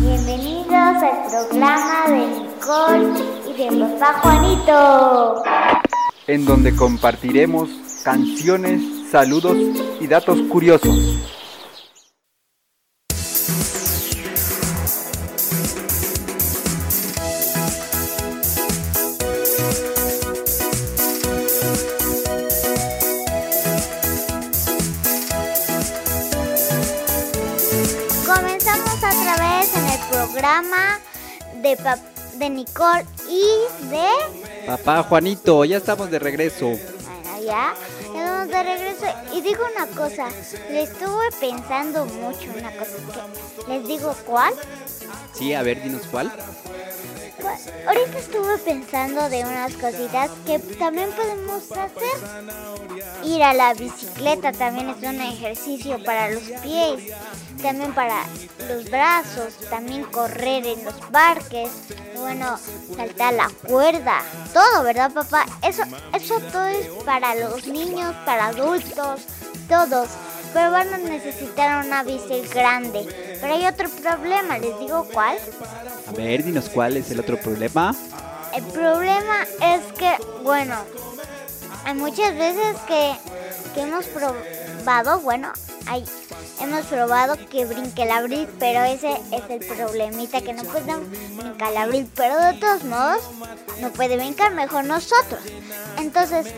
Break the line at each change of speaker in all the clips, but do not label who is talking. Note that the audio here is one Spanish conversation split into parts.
Bienvenidos al programa de Nicole y de papá Juanito.
En donde compartiremos canciones, saludos y datos curiosos.
De, Nicole y de...
Papá Juanito, ya estamos de regreso.
Bueno, ya, ya vamos de regreso. Y digo una cosa, le estuve pensando mucho una cosa. que ¿Les digo cuál?
Sí, a ver, dinos cuál.
Pues, ahorita estuve pensando de unas cositas que también podemos hacer. Ir a la bicicleta también es un ejercicio para los pies, también para los brazos, también correr en los parques, bueno, saltar la cuerda, todo, ¿verdad, papá? Eso, eso todo es para los niños, para adultos, todos. Pero van a necesitar una bici grande. Pero hay otro problema, ¿les digo cuál?
A ver, dinos cuál es el otro problema.
El problema es que, bueno, hay muchas veces que, que hemos probado, bueno, hemos probado que brinque el abril, pero ese es el problemita, que no puede brincar el abril, pero de todos modos no puede brincar, mejor nosotros. Entonces,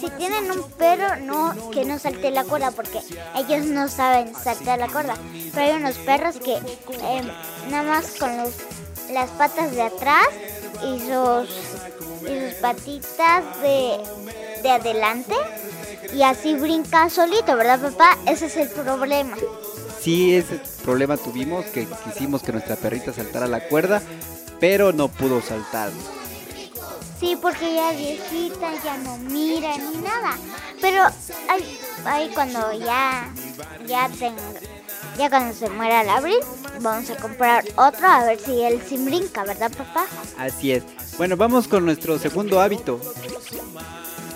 si tienen un perro, no que no salte la cuerda, porque ellos no saben saltar la cuerda. Pero hay unos perros que eh, nada más con las patas de atrás y sus, y sus patitas de, de adelante. Y así brinca solito, ¿verdad, papá? Ese es el problema.
Sí, ese problema tuvimos, que quisimos que nuestra perrita saltara la cuerda, pero no pudo saltar.
Sí, porque ya viejita, ya no mira ni nada. Pero ahí, ahí cuando ya, ya tenga, ya cuando se muera el abril, vamos a comprar otro a ver si él sí brinca, ¿verdad, papá?
Así es. Bueno, vamos con nuestro segundo hábito.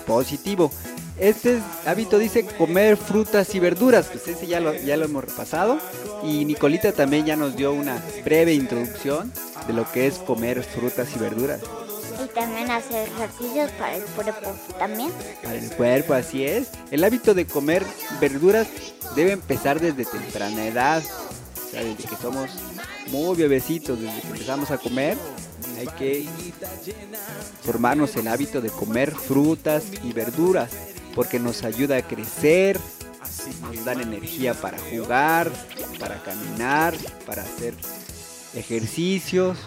Positivo. Este hábito dice comer frutas y verduras. Pues ese ya lo, ya lo hemos repasado. Y Nicolita también ya nos dio una breve introducción de lo que es comer frutas y verduras.
Y también hacer ejercicios para el cuerpo también.
Para el cuerpo, así es. El hábito de comer verduras debe empezar desde temprana edad. O sea, desde que somos muy bebecitos, desde que empezamos a comer, hay que formarnos el hábito de comer frutas y verduras, porque nos ayuda a crecer, nos dan energía para jugar, para caminar, para hacer ejercicios.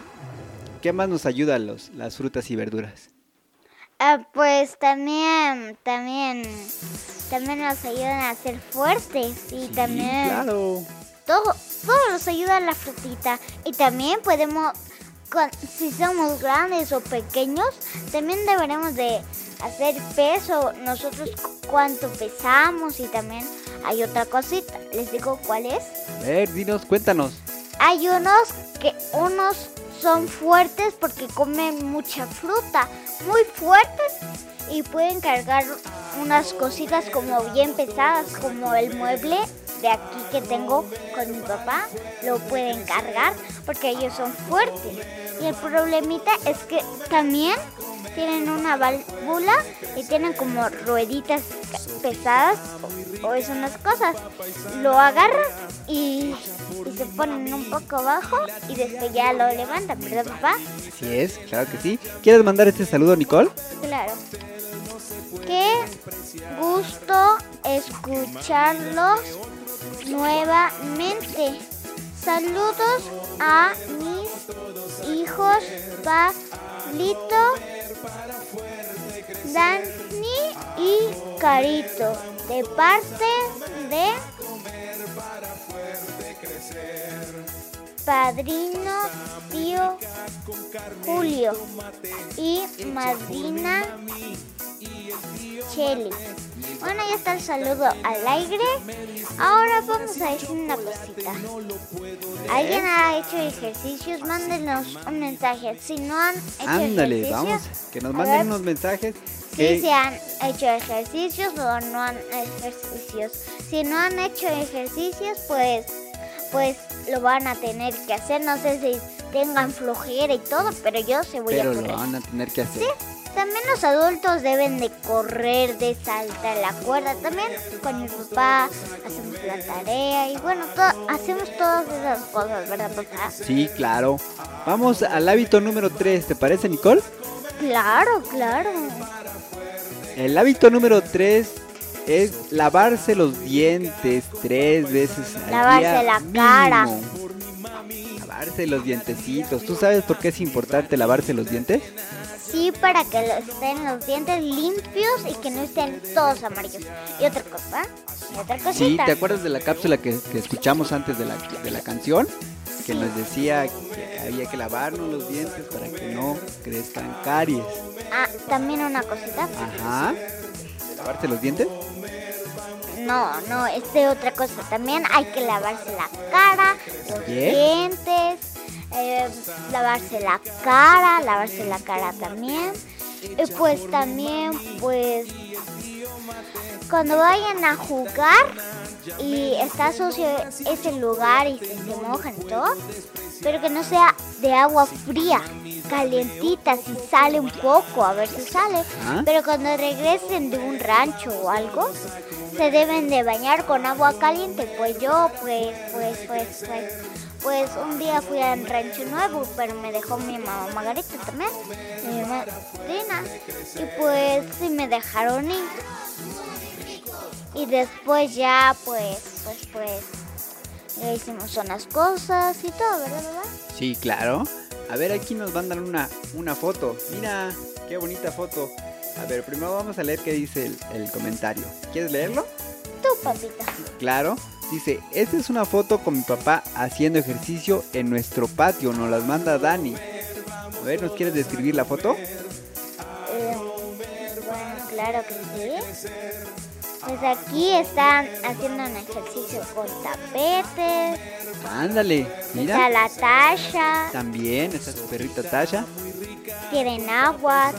¿Qué más nos ayudan los, las frutas y verduras?
Ah, pues también, también, también nos ayudan a ser fuertes y
Sí,
también
claro.
todo, todo nos ayuda la frutita y también podemos, con- si somos grandes o pequeños, también deberemos de hacer peso nosotros cu- cuánto pesamos y también hay otra cosita, les digo cuál es.
A ver, dinos, cuéntanos.
Hay unos que unos son fuertes porque comen mucha fruta, muy fuertes y pueden cargar unas cositas como bien pesadas, como el mueble de aquí que tengo con mi papá, lo pueden cargar porque ellos son fuertes. Y el problemita es que también tienen una válvula y tienen como rueditas pesadas o, o es unas cosas. Lo agarran y, y se ponen un poco abajo y después ya lo levantan, ¿verdad papá?
Así es, claro que sí. ¿Quieres mandar este saludo, Nicole?
Claro. Qué gusto escucharlos nuevamente. Saludos a mis hijos Pablito, Dani y Carito, de parte de padrino tío Julio y madrina Cheli. Bueno, ya está el saludo al aire. Ahora vamos a decir una cosita. ¿Alguien ha hecho ejercicios? Mándenos un mensaje. Si no han hecho
Ándale,
ejercicios,
vamos, que nos manden unos mensajes.
si se han hecho ejercicios o no han ejercicios. Si no han hecho ejercicios, pues pues lo van a tener que hacer. No sé si tengan flojera y todo, pero yo se voy
Pero
a
lo
correr.
van a tener que hacer.
Sí, también los adultos deben de correr, de saltar la cuerda. También con mi papá hacemos la tarea y bueno, to- hacemos todas esas cosas, ¿verdad, papá?
Sí, claro. Vamos al hábito número 3, ¿te parece, Nicole?
Claro, claro.
El hábito número 3 es lavarse los dientes tres veces al
Lavarse
día
la cara.
mínimo. Lavarse los dientecitos. ¿Tú sabes por qué es importante lavarse los dientes?
Sí, para que estén los dientes limpios y que no estén todos amarillos. Y otra cosa, y otra
Sí. ¿te acuerdas de la cápsula que, que escuchamos antes de la, de la canción? Que nos decía que había que lavarnos los dientes para que no crezcan caries.
Ah, también una cosita.
Ajá. ¿Lavarse los dientes?
No, no, es de otra cosa. También hay que lavarse la cara, los dientes, eh, lavarse la cara, lavarse la cara también. Y pues también, pues, cuando vayan a jugar y está sucio ese lugar y se, se mojan y todo, pero que no sea de agua fría, calientita, si sale un poco, a ver si sale.
Ah.
Pero cuando regresen de un rancho o algo, se deben de bañar con agua caliente. Pues yo, pues, pues, pues, pues, pues un día fui al rancho nuevo, pero me dejó mi mamá Margarita también, y mi mamá Dina, y pues sí me dejaron ir. Y después ya, pues, pues, pues, ya hicimos unas cosas y todo, ¿verdad, verdad?
Sí, claro. A ver, aquí nos mandan una, una foto. Mira, qué bonita foto. A ver, primero vamos a leer qué dice el, el comentario. ¿Quieres leerlo?
Tú, papita.
Claro. Dice, esta es una foto con mi papá haciendo ejercicio en nuestro patio. Nos las manda Dani. A ver, ¿nos quieres describir la foto?
Eh, bueno, claro que sí. Pues aquí están haciendo un ejercicio con tapetes.
Ándale,
Está
mira.
la Tasha,
También está su perrita Tasha.
Tienen aguas.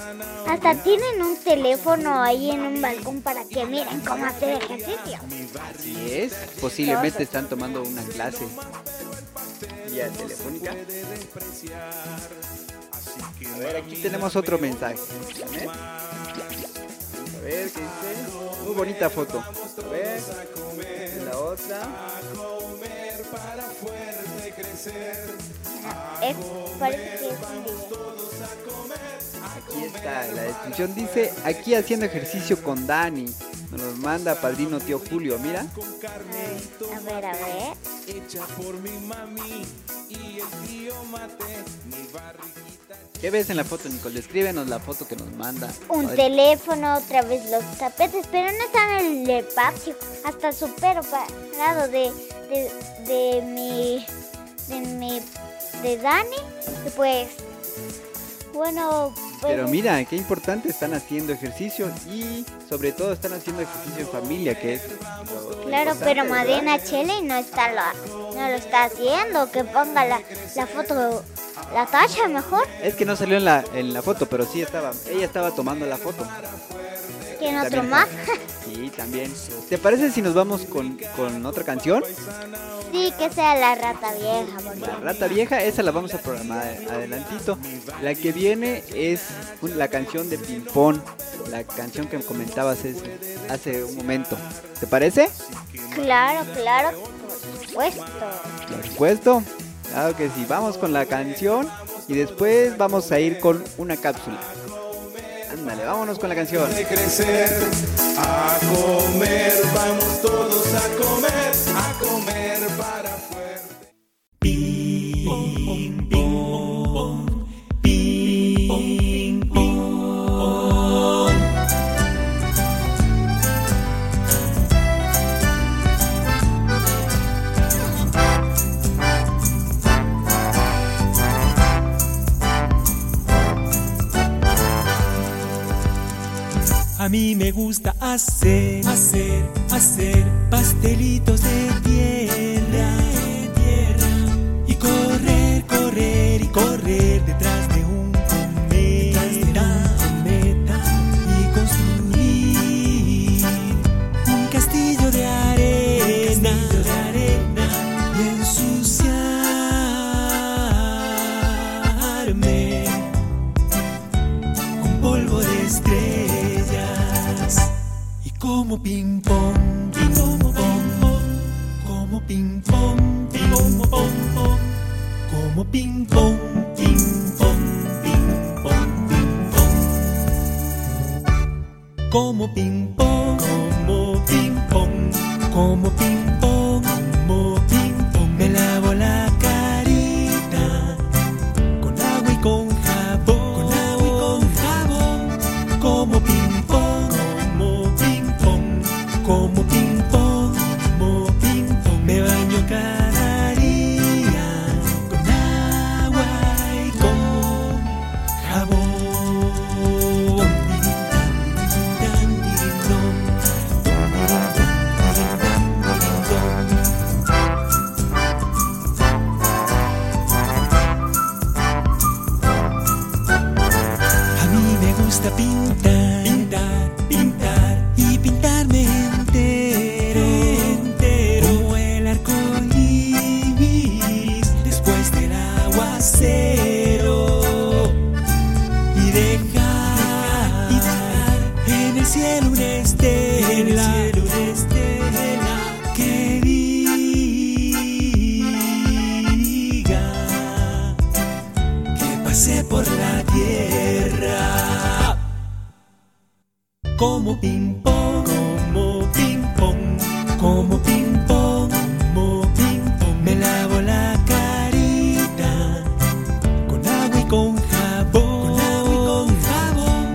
Hasta tienen un teléfono ahí en un balcón para que miren cómo hacer ejercicio.
Así es. Posiblemente están tomando una clase vía telefónica. A ver, aquí tenemos otro mensaje. A ver, ¿qué dice? Muy bonita foto. A ver, esta es la otra.
Es, parece que es un video.
Aquí está, la descripción dice, aquí haciendo ejercicio con Dani. Nos los manda padrino tío Julio, mira.
A ver, a ver.
¿Qué ves en la foto, Nicole? Descríbenos la foto que nos manda.
Un
Padre-
teléfono, otra vez los tapetes, pero no están en el patio, hasta súper parado de, de, de mi, de mi, de Dani, pues, bueno, pues,
Pero mira, qué importante están haciendo ejercicio y sobre todo están haciendo ejercicio en familia, que es
claro, pero
¿verdad?
Madena Chele no está lo, no lo está haciendo, que ponga la, la foto, la tacha mejor,
Es que no salió en la, en la foto, pero sí estaba, ella estaba tomando la foto.
¿Quién otro
También
más?
Sí, también. ¿Te parece si nos vamos con, con otra canción?
sí, que sea la rata vieja,
La rata vieja, esa la vamos a programar adelantito. La que viene es la canción de Pimpón, la canción que comentabas hace un momento. ¿Te parece?
claro, claro, por supuesto.
Por supuesto. Claro que sí. Vamos con la canción y después vamos a ir con una cápsula. Ándale, vámonos con la canción.
de crecer, a comer, vamos todos a comer, a comer para fuerte.
A mí me gusta hacer, hacer, hacer pastelitos de tierra, ping pong, ping pong, pong, como ping pong, ping pong, pong, pong, como ping pong, ping pong, ping pong, ping pong. Como ping pong, como ping pong, como ping pong, como ping pong. Me lavo la carita como ping pong, como ping pong. Me lavo la carita con agua y con jabón, agua y con jabón.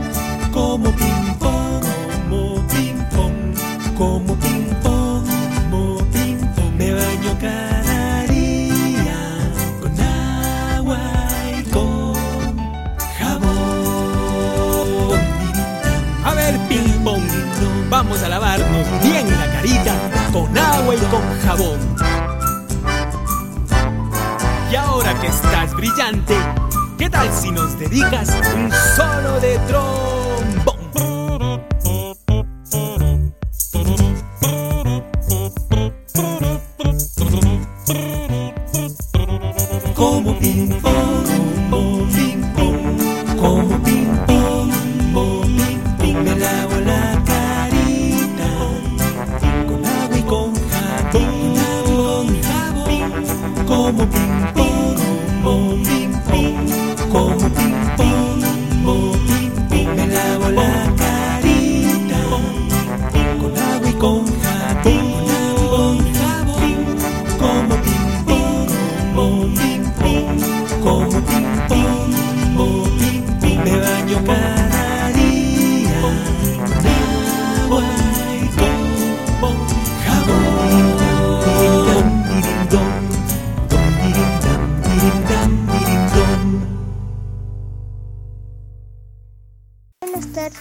Como ping pong, como ping pong, como ping pong, como ping pong. Me baño cada día con agua y con jabón. A ver, ping pong, vamos a lavarnos bien la carita con agua y con jabón. Y ahora que estás brillante, ¿qué tal si nos dedicas un solo de trombón?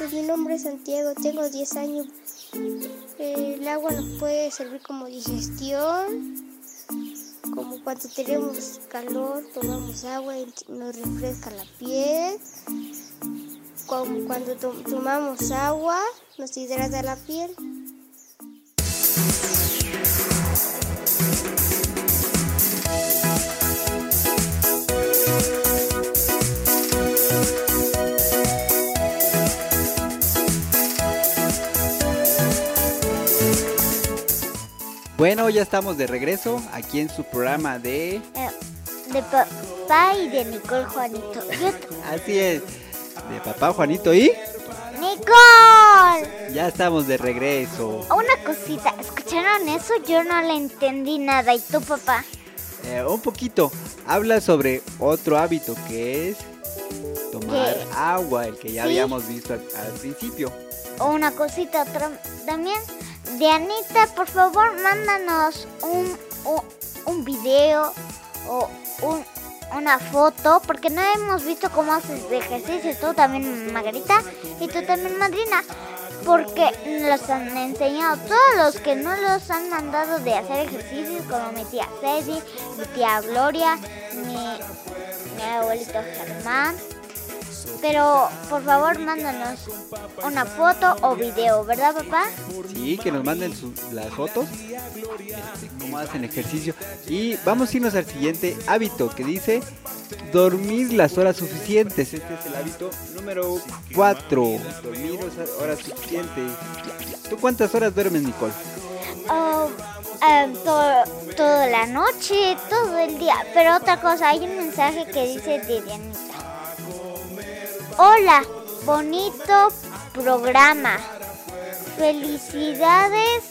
Tardes, mi nombre es Santiago, tengo 10 años. El agua nos puede servir como digestión, como cuando tenemos calor, tomamos agua y nos refresca la piel. Como cuando to- tomamos agua, nos hidrata la piel.
Bueno, ya estamos de regreso aquí en su programa de...
Eh, de papá y de Nicole Juanito.
Así es, de papá Juanito y...
¡Nicole!
Ya estamos de regreso.
Una cosita, ¿escucharon eso? Yo no le entendí nada. ¿Y tú, papá?
Eh, un poquito, habla sobre otro hábito que es tomar
¿Qué?
agua, el que ya
Sí.
habíamos visto al, al principio.
O una cosita otra también. Dianita, por favor, mándanos un, un, video o un- una foto, porque no hemos visto cómo haces de ejercicio. Tú también, Margarita, y tú también, Madrina. Porque nos han enseñado todos los que no los han mandado de hacer ejercicios, como mi tía Ceci, mi tía Gloria, mi abuelito Germán. Pero por favor mándanos una foto o video, ¿verdad papá?
Sí, que nos manden sus- las fotos, cómo hacen ejercicio. Y vamos a irnos al siguiente hábito que dice dormir las horas suficientes. Este es el hábito número 4. Dormir las horas suficientes. ¿Tú cuántas horas duermes, Nicole?
Oh, em, to- toda la noche, todo el día. Pero otra cosa, hay un mensaje que dice de Dianita. Hola, bonito programa. Felicidades.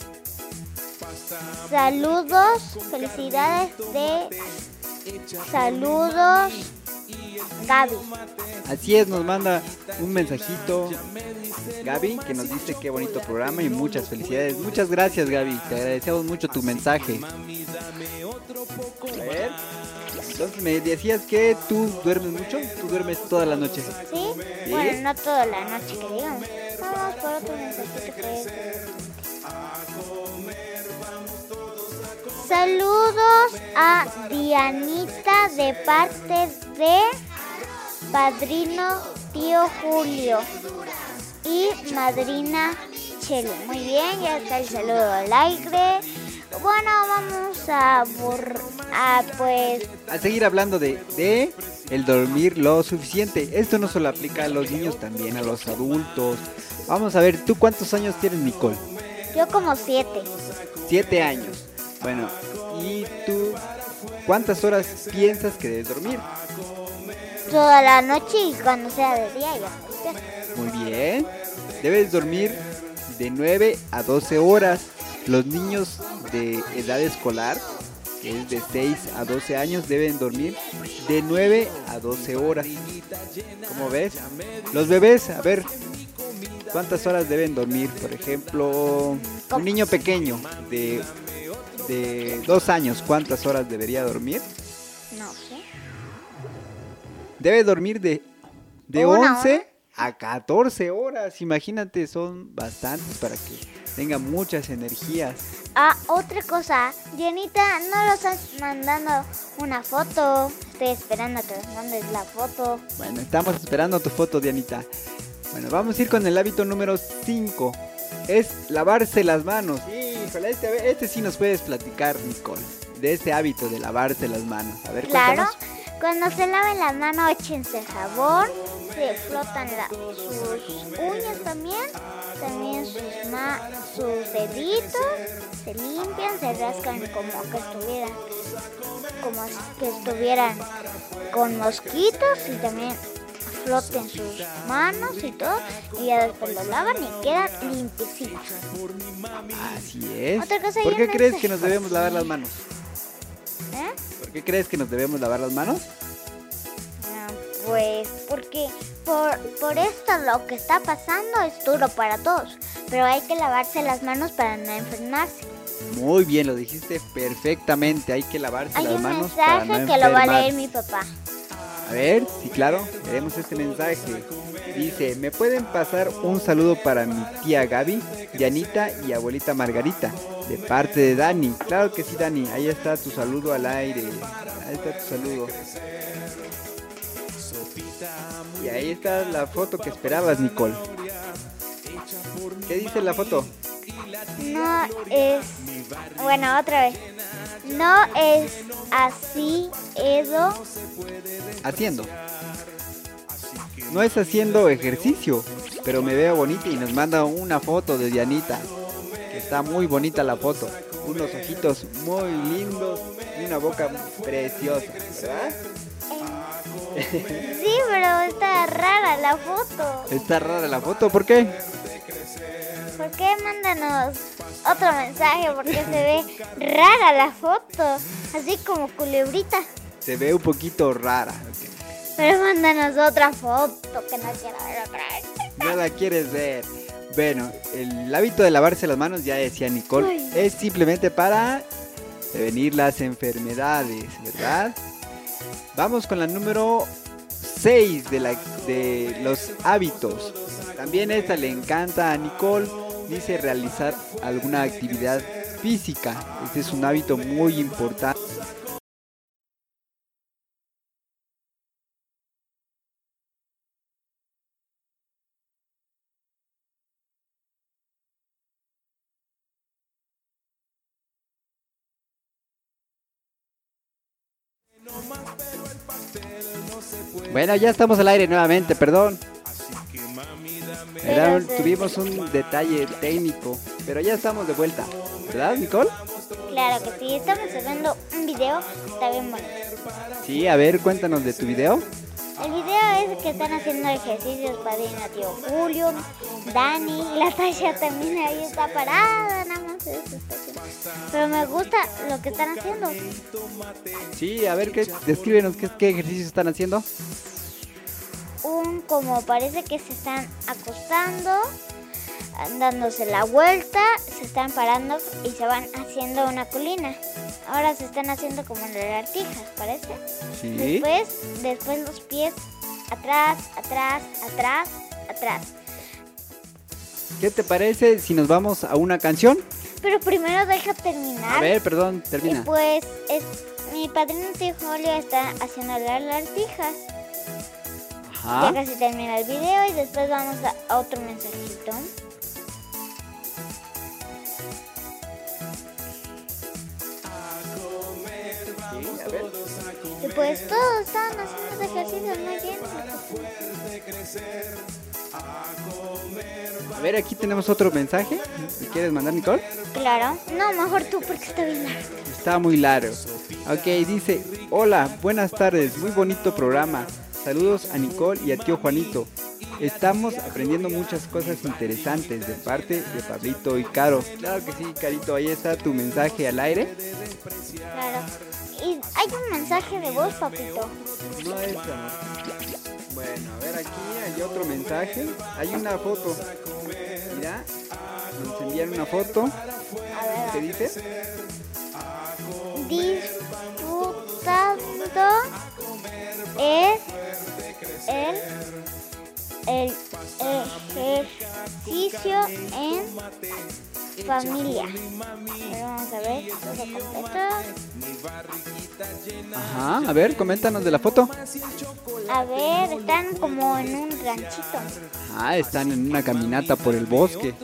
Saludos, felicidades de saludos Gaby.
Así es, nos manda un mensajito Gaby que nos dice qué bonito programa y muchas felicidades. Muchas gracias Gaby, te agradecemos mucho tu mensaje. A ver, entonces me decías que tú duermes mucho, tú duermes toda la noche.
¿Sí? Bueno, no toda la noche que digamos. Vamos por otro mensajito que Saludos a Dianita de parte de padrino tío Julio y madrina Chelo. Muy bien, ya está el saludo al aire. Bueno, vamos a, bor- a pues
A seguir hablando de, de el dormir lo suficiente. Esto no solo aplica a los niños, también a los adultos. Vamos a ver, ¿tú cuántos años tienes, Nicole?
yo como siete.
Siete años. Bueno, ¿y tú cuántas horas piensas que debes dormir?
toda la noche y cuando sea de día ya.
Muy bien. Debes dormir de 9 a 12 horas. Los niños de edad escolar, que es de 6 a 12 años, deben dormir de 9 a 12 horas. ¿Cómo ves? Los bebés, a ver, ¿cuántas horas deben dormir? Por ejemplo, un niño pequeño de, de 2 años, ¿cuántas horas debería dormir?
No sé.
Debe dormir de, de
Una
11
hora.
a 14 horas. Imagínate, son bastantes para que tenga muchas energías.
Ah, otra cosa. Dianita, no lo estás mandando una foto. Estoy esperando a que nos mandes la foto.
Bueno, estamos esperando tu foto, Dianita. Bueno, vamos a ir con el hábito número 5. Es lavarse las manos. Híjole, este, este sí nos puedes platicar, Nicole. De este hábito de lavarse las manos. A ver,
Claro.
cuéntanos.
Cuando se laven las manos, échense jabón. Se frotan la- sus uñas también. También sus, ma sus deditos. Se limpian, se rascan como que estuvieran. Como que estuvieran con mosquitos. Y también froten sus manos y todo. Y ya después lo lavan y quedan limpiecitos.
Así es.
Otra cosa,
¿Por qué
no
crees
sé.
que nos debemos lavar las manos?
¿Eh?
¿Por qué crees que nos debemos lavar las manos?
Ah, Pues porque por, por esto lo que está pasando es duro para todos, pero hay que lavarse las manos para no enfermarse.
Muy bien, lo dijiste perfectamente. Hay que lavarse
Hay
las
un
manos para
mensaje
no
que lo va a leer mi papá.
A ver, sí, claro, veremos este mensaje. Dice, ¿me pueden pasar un saludo para mi tía Gaby, Dianita y abuelita Margarita? De parte de Dani. Claro que sí, Dani. Ahí está tu saludo al aire. Ahí está tu saludo. Y ahí está la foto que esperabas, Nicole. ¿Qué dice la foto?
No es... Bueno, otra vez. No es así, Edo.
Haciendo. No es haciendo ejercicio, pero me veo bonita y nos manda una foto de Dianita. Que está muy bonita la foto. Unos ojitos muy lindos y una boca preciosa, ¿verdad?
Sí, pero está rara la foto.
Está rara la foto, ¿por qué?
¿Por qué mándanos otro mensaje? Porque se ve rara la foto. Así como culebrita.
Se ve un poquito rara.
Pero mándanos otra foto que no quiero ver otra vez.
No la quieres ver. Bueno, el hábito de lavarse las manos, ya decía Nicole,
Ay.
es simplemente para prevenir las enfermedades, ¿verdad? Vamos con la número 6 de, la, de los hábitos. También esta le encanta a Nicole dice realizar alguna actividad física. Este es un hábito muy importante. Bueno, ya estamos al aire nuevamente, perdón. Era tuvimos un detalle técnico, pero ya estamos de vuelta, ¿verdad, Nicole?
Claro que sí, estamos subiendo un video, está bien bonito.
Sí, a ver, cuéntanos de tu video.
El video es que están haciendo ejercicios padrino tío Julio, Dani, la Tasha también ahí está parada, nada más eso está. Pero me gusta lo que están haciendo.
Sí, a ver, ¿qué, descríbenos qué, qué ejercicios están haciendo.
Como parece que se están acostando, dándose la vuelta, se están parando y se van haciendo una colina. Ahora se están haciendo como lagartijas, parece.
Sí.
Después, después los pies atrás, atrás, atrás, atrás.
¿Qué te parece si nos vamos a una canción?
Pero primero deja terminar.
A ver, perdón,
y
termina.
pues es, mi padrino tío Julio está haciendo las lagartijas. Ya casi termina el video y después vamos a, otro mensajito. Y pues todos están haciendo ejercicios muy bien.
A ver, aquí tenemos otro mensaje. ¿Me quieres mandar, Nicole?
Claro. No, mejor tú porque está bien largo.
Está muy largo. Ok, dice, hola, buenas tardes, muy bonito programa. Saludos a Nicole y a tío Juanito. Estamos aprendiendo muchas cosas interesantes de parte de Pablito y Caro. Claro que sí, Carito, ahí está tu mensaje al aire.
Claro. Y hay un mensaje de voz, papito.
No es. Bueno, a ver, aquí hay otro mensaje. Hay una foto. Mira, nos envían una foto.
A
¿Qué dice?
Disfrutando es el, el ejercicio en familia. A ver, vamos a ver.
Ajá, a ver, coméntanos de la foto.
A ver, están como en un ranchito.
Ah, están en una caminata por el bosque.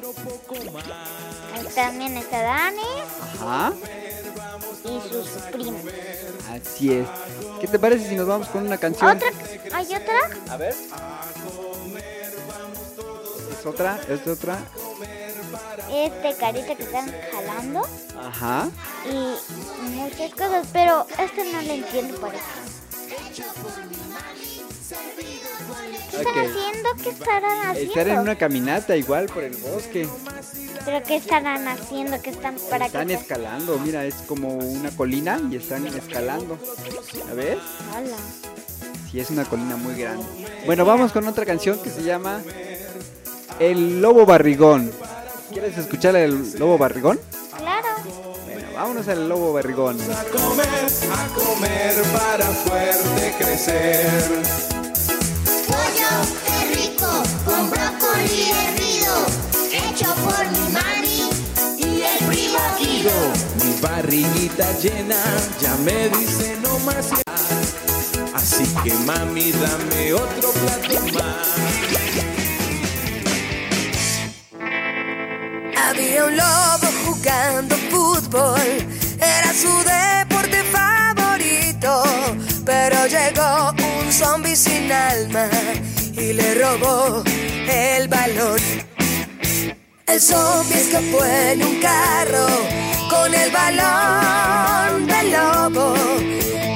Ahí también está Dani
Ajá,
y sus primos.
así es. ¿Qué te parece si nos vamos con una canción?
¿Otra? ¿Hay otra?
A ver. Es otra, es otra.
Este carita que están jalando.
Ajá.
y muchas cosas, pero este no lo entiendo por eso. ¿Qué están haciendo? ¿Qué estarán haciendo?
Estar en una caminata igual por el bosque.
¿Pero qué estarán haciendo? ¿Qué están para
Están escalando, mira, es como una colina y están escalando. ¿A ver?
Hola.
Sí, es una colina muy grande. Bueno, vamos con otra canción que se llama El Lobo Barrigón. ¿Quieres escuchar el Lobo Barrigón?
Claro.
Vámonos al Lobo Barrigón.
A comer, a comer para fuerte crecer.
Pollo qué rico con brócoli hervido, hecho por mi mami y el primo Guido.
Mi barriguita llena ya me dice no más ya. Así que mami, dame otro plato más.
Había un lobo jugando fútbol, era su deporte favorito, pero llegó un zombi sin alma y le robó el balón. El zombi escapó en un carro con el balón del lobo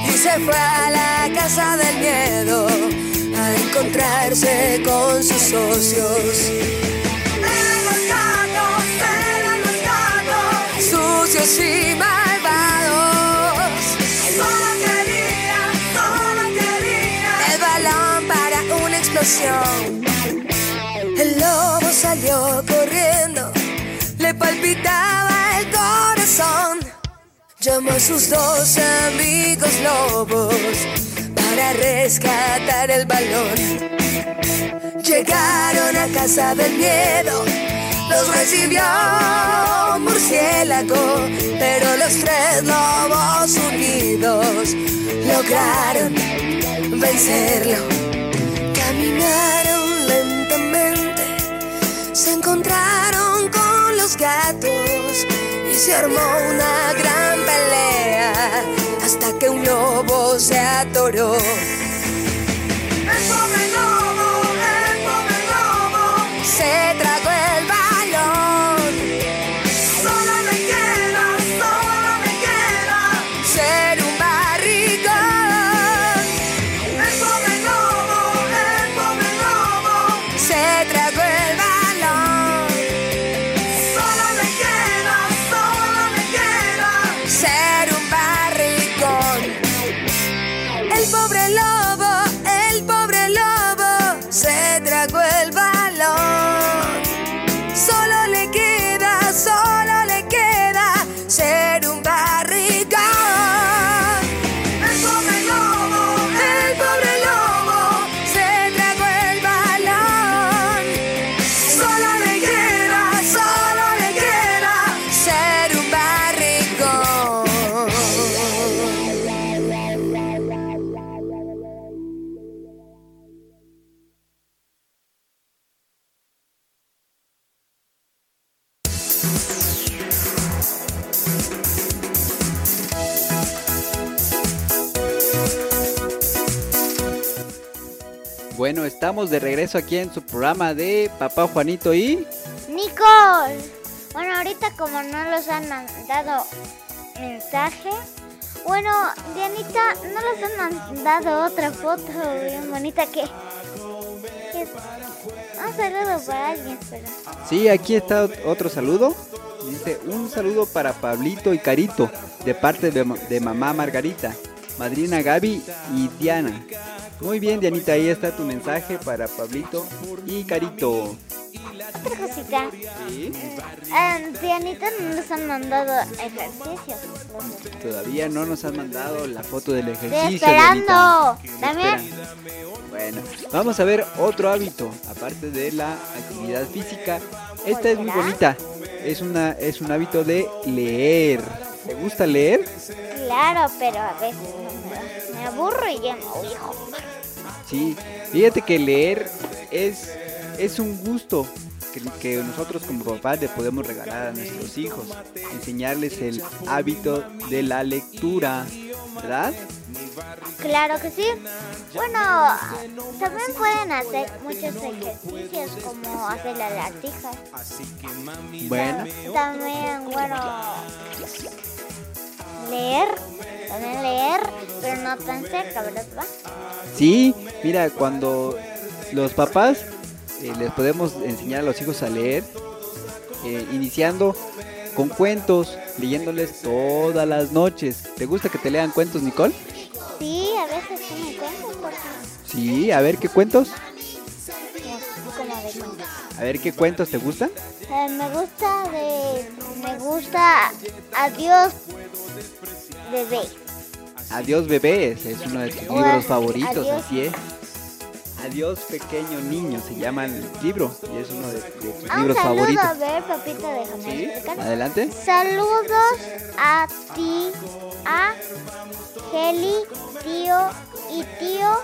y se fue a la casa del miedo a encontrarse con sus socios. Sucios y malvados. Solo quería, solo quería el balón para una explosión. El lobo salió corriendo, le palpitaba el corazón. Llamó a sus dos amigos lobos para rescatar el balón. Llegaron a casa del miedo, los recibió murciélago, pero los tres lobos unidos lograron vencerlo. Caminaron lentamente, se encontraron con los gatos y se armó una gran pelea hasta que un lobo se atoró
Bueno, estamos de regreso aquí en su programa de Papá Juanito y...
Nicole. Bueno, ahorita como no los han mandado mensaje. Bueno, Dianita, no les han mandado otra foto bien bonita que... que un saludo para alguien, pero...
Sí, aquí está otro saludo. Dice, un saludo para Pablito y Carito, de parte de mamá Margarita, madrina Gaby y Diana. Muy bien, Dianita, ahí está tu mensaje para Pablito y Carito.
Otra cosita.
¿Sí?
Ah, Dianita no les han mandado ejercicios.
Todavía no nos han mandado la foto del
Estoy
ejercicio.
esperando.
Dianita.
También.
Bueno, vamos a ver otro hábito, aparte de la actividad física. Esta es muy bonita. Es una es un hábito de leer. ¿Te gusta leer?
Claro, pero a veces no me, aburro y ya me.
Sí. Fíjate que leer es es un gusto que, que nosotros como papás le podemos regalar a nuestros hijos, enseñarles el hábito de la lectura, ¿verdad?
Claro que sí. Bueno, también pueden hacer muchos ejercicios como hacer la lagartija.
Bueno,
También, bueno, leer. También leer, pero no tan cerca, ¿verdad, papá?
Sí, mira, cuando los papás eh, les podemos enseñar a los hijos a leer, eh, iniciando con cuentos, leyéndoles todas las noches. ¿Te gusta que te lean cuentos, Nicole?
Sí, a veces sí me cuento porque
Sí, a ver qué cuentos.
cuentos.
A ver qué cuentos te gustan.
Eh, me gusta de. Me gusta Adiós bebé.
Adiós bebé, ese es uno de tus libros favoritos,
Adiós.
así es. Adiós pequeño niño, se llama el libro y es uno de, de tus
Ah, un
libros
saludo,
favoritos.
a ver, papito, déjame
¿Sí?
explicar.
Adelante.
Saludos a ti, a Heli, tío y tío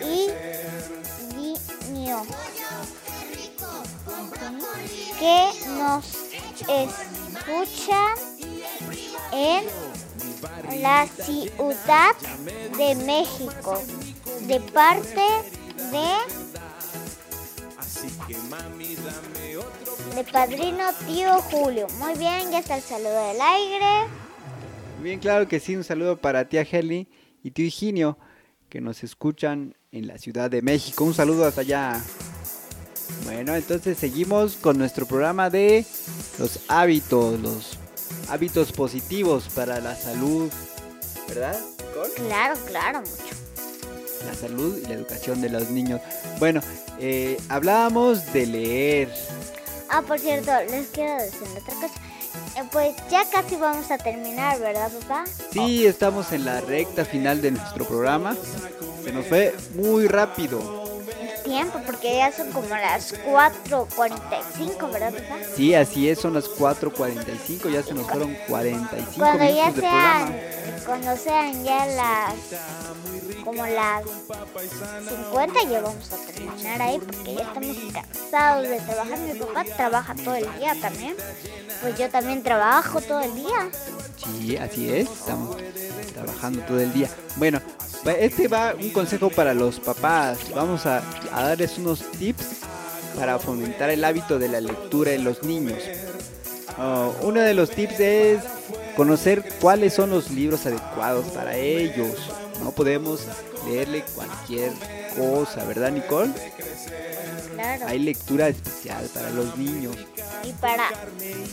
y niño que nos escuchan en la ciudad de México de parte de de padrino tío Julio. Muy bien, ya está el saludo del aire.
Bien, claro que sí, un saludo para tía Heli y tío Higinio que nos escuchan en la Ciudad de México. Un saludo hasta allá. Bueno, entonces seguimos con nuestro programa de los hábitos, los hábitos positivos para la salud, ¿verdad?
Claro, claro, mucho.
La salud y la educación de los niños. Bueno, eh, hablábamos de leer.
Ah, por cierto, les quiero decir otra cosa. Eh, pues ya casi vamos a terminar, ¿verdad, papá?
Sí, estamos en la recta final de nuestro programa. Se nos fue muy rápido.
Tiempo, porque ya son como las 4.45, ¿verdad, papá?
Sí, así es, son las 4.45, ya se nos fueron 45
Cuando ya
minutos programa.
sean, cuando sean ya las, como las 50 ya vamos a terminar ahí porque ya estamos cansados de trabajar. Mi papá trabaja todo el día también. Pues yo también trabajo todo el día.
Sí, así es, estamos trabajando todo el día. Bueno, este va un consejo para los papás. Vamos a, a darles unos tips para fomentar el hábito de la lectura en los niños. Oh, uno de los tips es conocer cuáles son los libros adecuados para ellos. No podemos leerle cualquier cosa, ¿verdad, Nicole?
Claro.
Hay lectura especial para los niños.
Y para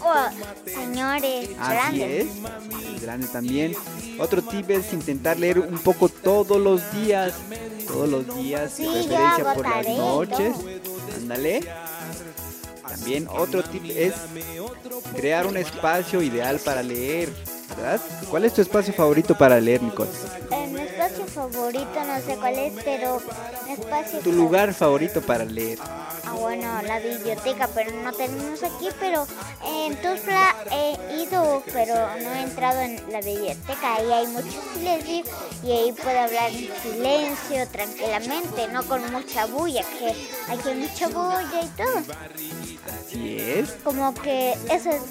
oh, señores
Así
grandes.
es, grande también. Otro tip es intentar leer un poco todos los días, todos los días, de
hago
por las noches. Ándale. También otro tip es crear un espacio ideal para leer, ¿verdad? ¿Cuál es tu espacio favorito para leer, Nicole?
Mi espacio favorito, no sé cuál es, pero espacio
Tu lugar favorito para leer.
Ah, bueno, la biblioteca, pero no tenemos aquí, pero eh, en Tuzla he ido, pero no he entrado en la biblioteca. Ahí hay mucho silencio y ahí puedo hablar en silencio, tranquilamente, no con mucha bulla, que aquí hay mucha bulla y todo.
Así es,
Como que eso es...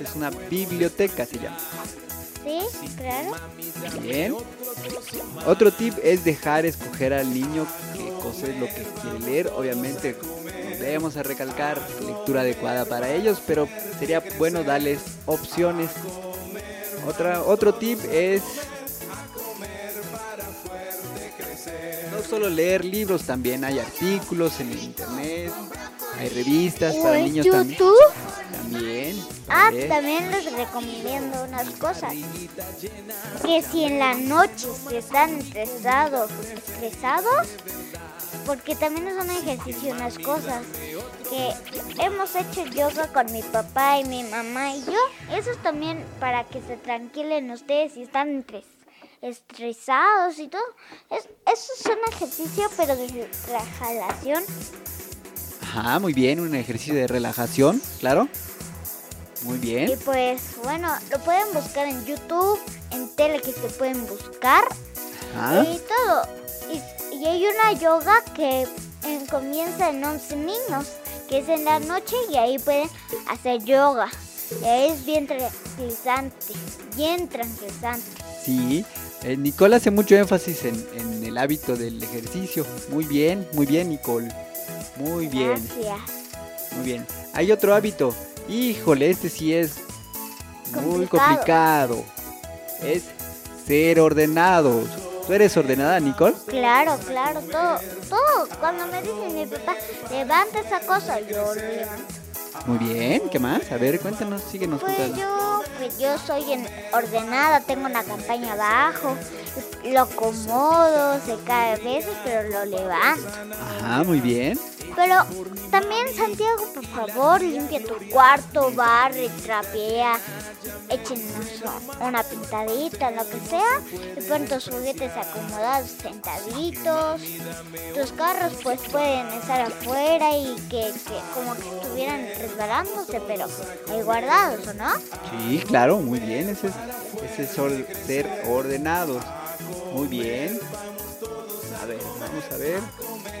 es una biblioteca, se llama.
Sí, claro.
Bien. Otro tip es dejar escoger al niño qué cosa es lo que quiere leer. Obviamente debemos a recalcar lectura adecuada para ellos, pero sería bueno darles opciones. Otra, otro tip es no solo leer libros, también hay artículos en el internet, hay revistas para niños también.
YouTube.
También.
Ah,
también.
les recomiendo unas cosas. Que si en la noche se están estresados, estresados, porque también es un ejercicio, unas cosas. Que hemos hecho yoga con mi papá y mi mamá y yo. Eso es también para que se tranquilen ustedes si están estresados y todo. Es, eso es un ejercicio, pero de relajación.
Ajá, muy bien, un ejercicio de relajación, claro. Muy
Y
bien.
pues bueno, lo pueden buscar en YouTube, en tele que se pueden buscar
Ajá.
y todo. Y, y hay una yoga que eh, comienza en 11 niños, que es en la noche y ahí pueden hacer yoga. Y ahí es bien tranquilizante, bien tranquilizante.
Sí, eh, Nicole hace mucho énfasis en, en el hábito del ejercicio. Muy bien, muy bien, Nicole. Muy bien,
Gracias.
muy bien. Hay otro hábito. Híjole, este sí es muy
Complicado.
Es ser ordenados. ¿Tú eres ordenada, Nicole?
Claro, claro, todo, todo. Cuando me dice mi papá, levanta esa cosa, yo lo levanto.
Muy bien, ¿qué más? A ver, cuéntanos, síguenos
Pues
contando.
yo, pues yo soy en- ordenada, tengo una campaña abajo, lo acomodo, se cae a veces, pero lo levanto.
Ajá, muy bien.
Pero también, Santiago, por favor, limpia tu cuarto, barre, trapea, échenos una pintadita, lo que sea, y pon tus juguetes acomodados, sentaditos. Tus carros, pues pueden estar afuera y que, que como que estuvieran resbalándose, pero ahí guardados, ¿o no?
Sí, claro, muy bien. Ese es, ese es ser ordenados. Muy bien. A ver, vamos a ver.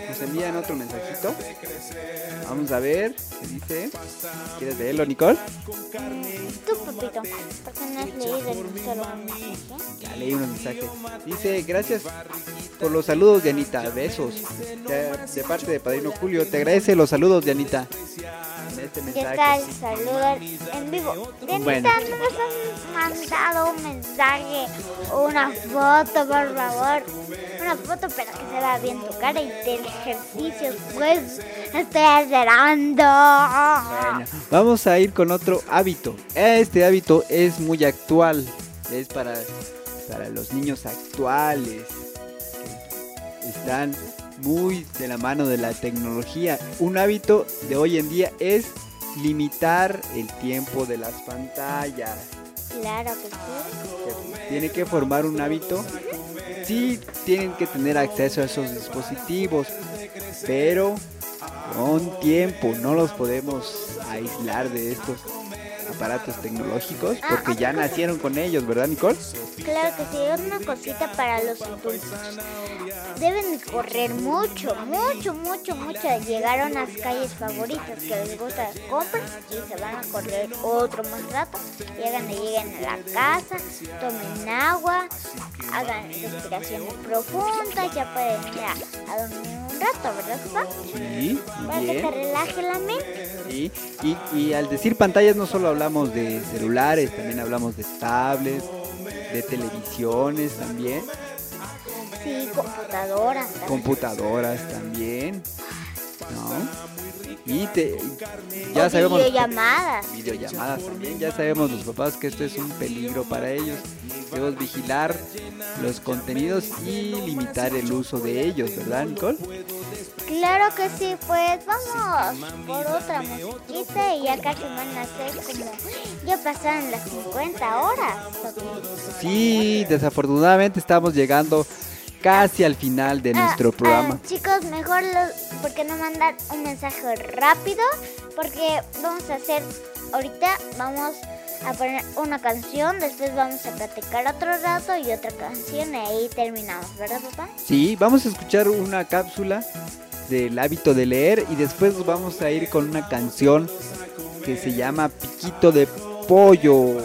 Nos envían otro mensajito. Vamos a ver. ¿Qué dice? ¿Quieres leerlo, Nicole?
Tú, papito, porque no has leído mensaje.
Ya leí unos mensajes. Dice, gracias por los saludos, Dianita. Besos. De, de parte de Padrino Julio. Te agradece los saludos, Dianita. En este mensaje.
el saludo en vivo.
Bueno.
¿no nos han mandado un mensaje o una foto, por favor? Una foto, pero que se vea bien tu cara y de ejercicios, pues estoy.
Bueno, vamos a ir con otro hábito. Este hábito es muy actual. Es para, para los niños actuales. Que están muy de la mano de la tecnología. Un hábito de hoy en día es limitar el tiempo de las pantallas.
Claro que sí.
Tiene que formar un hábito. Sí, tienen que tener acceso a esos dispositivos, pero con tiempo. No los podemos aislar de estos aparatos tecnológicos
Ah,
porque ya nacieron con ellos, ¿verdad, Nicole?
Claro que sí, una cosita para los adultos. Deben de correr mucho, mucho, mucho, mucho. Llegar a unas calles favoritas que les gusta, compren y se van a correr otro más rato. Llegan y lleguen a la casa, tomen agua, hagan respiraciones profundas, ya pueden ir a, a dormir un rato, ¿verdad, papá?
Sí,
Para
muy
que se
bien.
relaje la mente.
Sí, Y, y al decir pantallas no solo hablamos de celulares, también hablamos de tablets, de televisiones también,
Sí, computadoras. también.
computadoras también, ¿no? Y te, ya
O
sabemos
videollamadas.
videollamadas también, ya sabemos los papás que esto es un peligro para ellos. Debemos vigilar los contenidos y limitar el uso de ellos, ¿verdad, Nicole?
Claro que sí, pues vamos por otra musiquita y ya casi van a ser como... Ya pasaron las 50 horas.
Sí, desafortunadamente estamos llegando casi al final de nuestro
Ah,
programa.
ah, chicos, mejor lo, porque no mandar un mensaje rápido, porque vamos a hacer, ahorita vamos a poner una canción, después vamos a platicar otro rato y otra canción y ahí terminamos, ¿verdad papá?
Sí, vamos a escuchar una cápsula del hábito de leer y después vamos a ir con una canción que se llama Piquito de Pollo.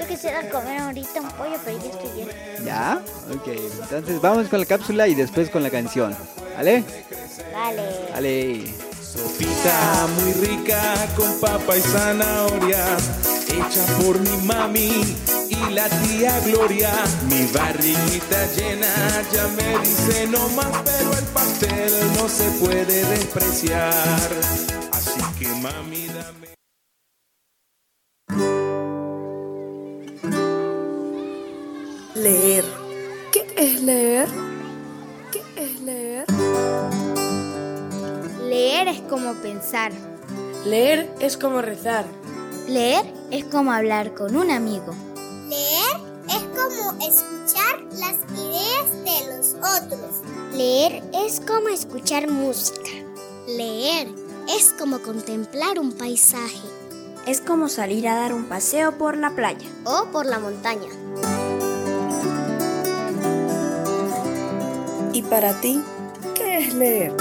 Yo quisiera comer ahorita un pollo, pero ya estoy bien.
¿Ya? Ok, entonces vamos con la cápsula y después con la canción. ¿Vale?
Vale.
Vale.
Sopita muy rica con papa y zanahoria, hecha por mi mami y la tía Gloria. Mi barriguita llena ya me dice no más, pero el pastel no se puede despreciar. Así que mami, dame.
Leer. ¿Qué es leer? ¿Qué es leer?
Leer es como pensar.
Leer es como rezar.
Leer es como hablar con un amigo.
Leer es como escuchar las ideas de los otros. Leer es como escuchar música. Leer es como contemplar un paisaje
Es como salir a dar un paseo por la playa.
o por la montaña.
Para ti, qué es leer?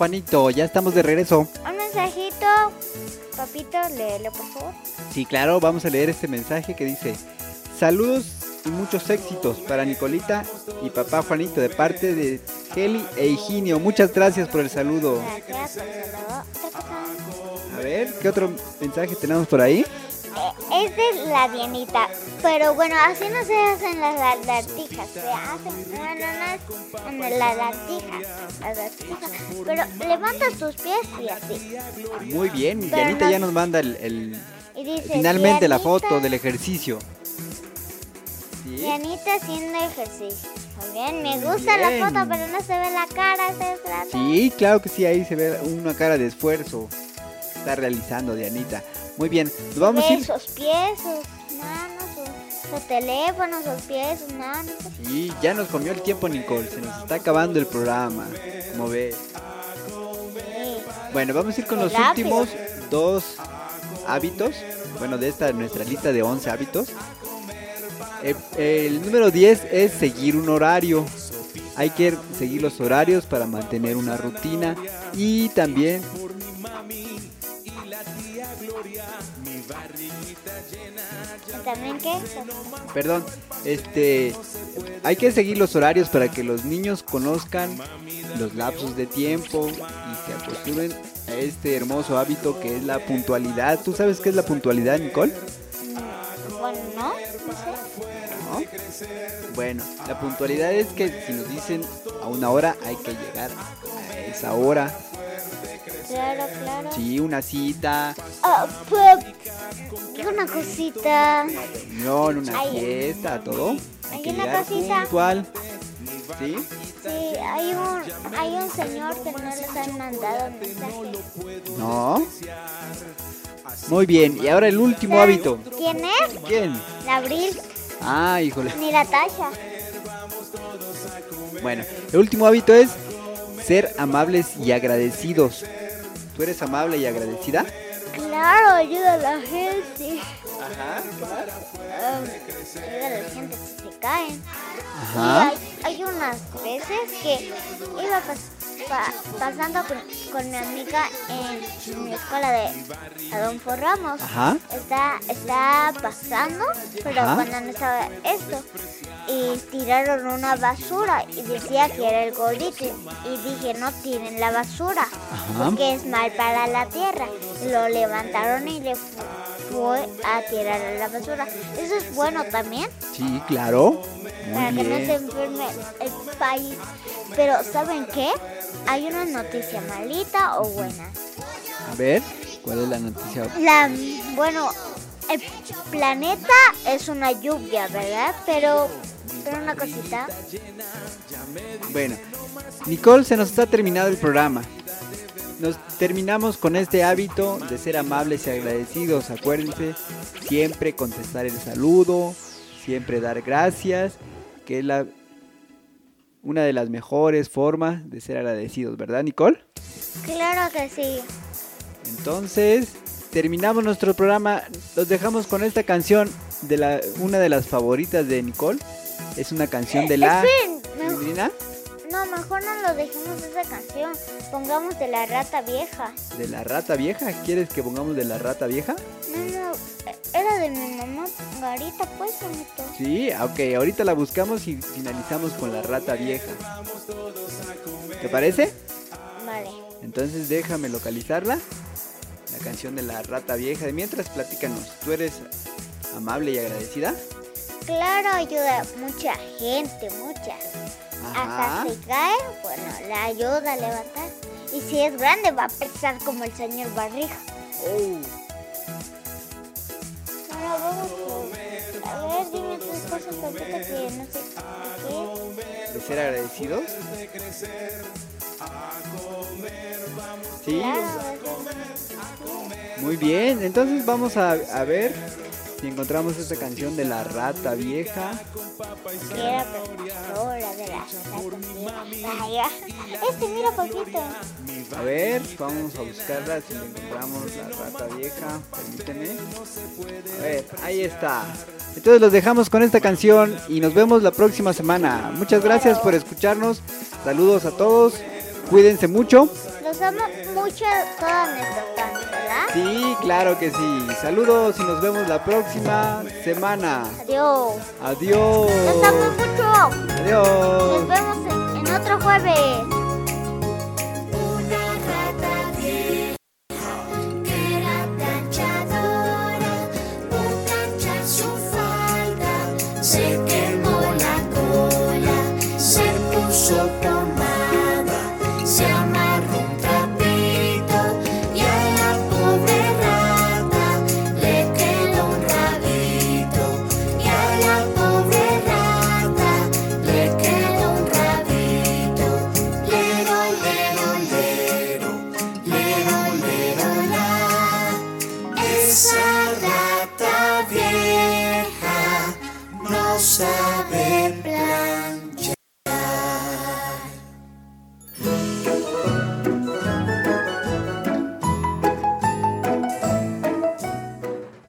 Juanito, ya estamos de regreso.
un mensajito, papito, léelo por favor.
Sí, claro, vamos a leer este mensaje que dice: Saludos y muchos éxitos para Nicolita y papá Juanito de parte de Heli e Higinio. Muchas gracias por el saludo.
Gracias por el saludo. Ta, ta,
A ver, ¿qué otro mensaje tenemos por ahí?
Eh, Es de la Dianita, pero bueno, así no se hacen las lagartijas, se hacen, bueno, no es en la lagartija, la lagartija, pero levantas tus pies y así.
Muy bien,
Pero
Dianita
no-
ya nos manda el, el-
Y dice,
finalmente la foto del ejercicio. ¿Sí?
Dianita haciendo ejercicio. Muy bien, me gusta la foto, pero no se ve la cara, se.
Sí, claro que sí, ahí se ve una cara de esfuerzo está realizando Dianita. Muy bien, nos vamos a ir.
sus pies, sus manos, sus, sus teléfonos, sus pies, sus manos.
Sí, ya nos comió el tiempo, Nicole. Se nos está acabando el programa. Como ve.
Sí.
Bueno, vamos a ir con los
Rápido.
últimos dos hábitos. Bueno, de esta nuestra lista de 11 hábitos. Eh, el número 10 es seguir un horario. Hay que seguir los horarios para mantener una rutina y también
¿Y también qué?
Perdón, este, hay que seguir los horarios para que los niños conozcan los lapsos de tiempo y se acostumbren a este hermoso hábito que es la puntualidad. ¿Tú sabes qué es la puntualidad, Nicole?
Bueno, no, no sé.
¿No? Bueno, la puntualidad es que si nos dicen a una hora hay que llegar a esa hora.
Claro, claro.
Sí, una cita,
Ah, pues, una cosita.
no, una
Ay.
fiesta, todo. Hay que
una cosita.
puntual. ¿Sí?
Sí, hay un, hay un señor que no les han mandado mensaje.
¿No? Muy bien, y ahora el último
¿Saben
hábito.
¿Quién es?
¿Quién?
La Abril,
Ah, híjole.
ni la Tasha.
Bueno, el último hábito es ser amables y agradecidos. ¿Tú eres amable y agradecida?
Claro, ayuda a la gente.
Ajá.
Ah, ayuda a la gente si se caen.
Ajá.
Y hay, hay unas veces que iba pas- pa- pasando con, con mi amiga en mi escuela de Adolfo Ramos.
Ajá.
Está, está pasando, pero
Ajá.
cuando no estaba esto. Y tiraron una basura y decía que era el gordito. Y dije, no tiren la basura,
Ajá.
porque es mal para la tierra. Lo levantaron y le fu- fue a tirar a la basura. Eso es bueno también
Sí, claro.
para que no se enferme el país. Pero ¿saben qué? Hay una noticia malita o buena.
A ver, ¿cuál es la noticia?
La, bueno, el planeta es una lluvia, ¿verdad? Pero, pero una cosita.
Bueno, Nicole, se nos está terminado el programa. Nos terminamos con este hábito de ser amables y agradecidos. Acuérdense, siempre contestar el saludo, siempre dar gracias, que es la una de las mejores formas de ser agradecidos, ¿verdad, Nicole?
Claro que sí.
Entonces, terminamos nuestro programa. Los dejamos con esta canción de la una de las favoritas de Nicole. Es una canción de la
Esperen, no, mejor no lo dejemos esa canción. Pongamos de la rata vieja.
de la rata vieja. ¿Quieres que pongamos de la rata vieja?
No, no, era de mi mamá Garita, pues, bonito.
Sí, ok, ahorita la buscamos y finalizamos con la rata vieja. ¿Te parece?
Vale.
Entonces déjame localizarla. La canción de la rata vieja. De mientras, platícanos. ¿Tú eres amable y agradecida?
Claro, ayuda a mucha gente, mucha.
Ajá.
Hasta se cae, bueno, la ayuda a levantar. Y si es grande, va a pesar como el señor Barriga.
Oh,
Bueno, vamos por... A ver, dime tus cosas favoritas que no sé qué.
¿De ser agradecidos? Sí,
Claro,
muy bien. Entonces vamos a, a ver si encontramos esta canción de la rata vieja.
que era profesora de. Este, mira, papito.
A ver, vamos a buscarla si encontramos la rata vieja. Permíteme. A ver, ahí está. Entonces los dejamos con esta canción y nos vemos la próxima semana. Muchas gracias por escucharnos. Saludos a todos Cuídense mucho.
Los amo mucho todos nuestros fans, ¿verdad?
Sí, claro que sí. Saludos y nos vemos la próxima semana.
Adiós.
Adiós.
Los amo mucho.
Adiós.
Nos vemos en otro jueves.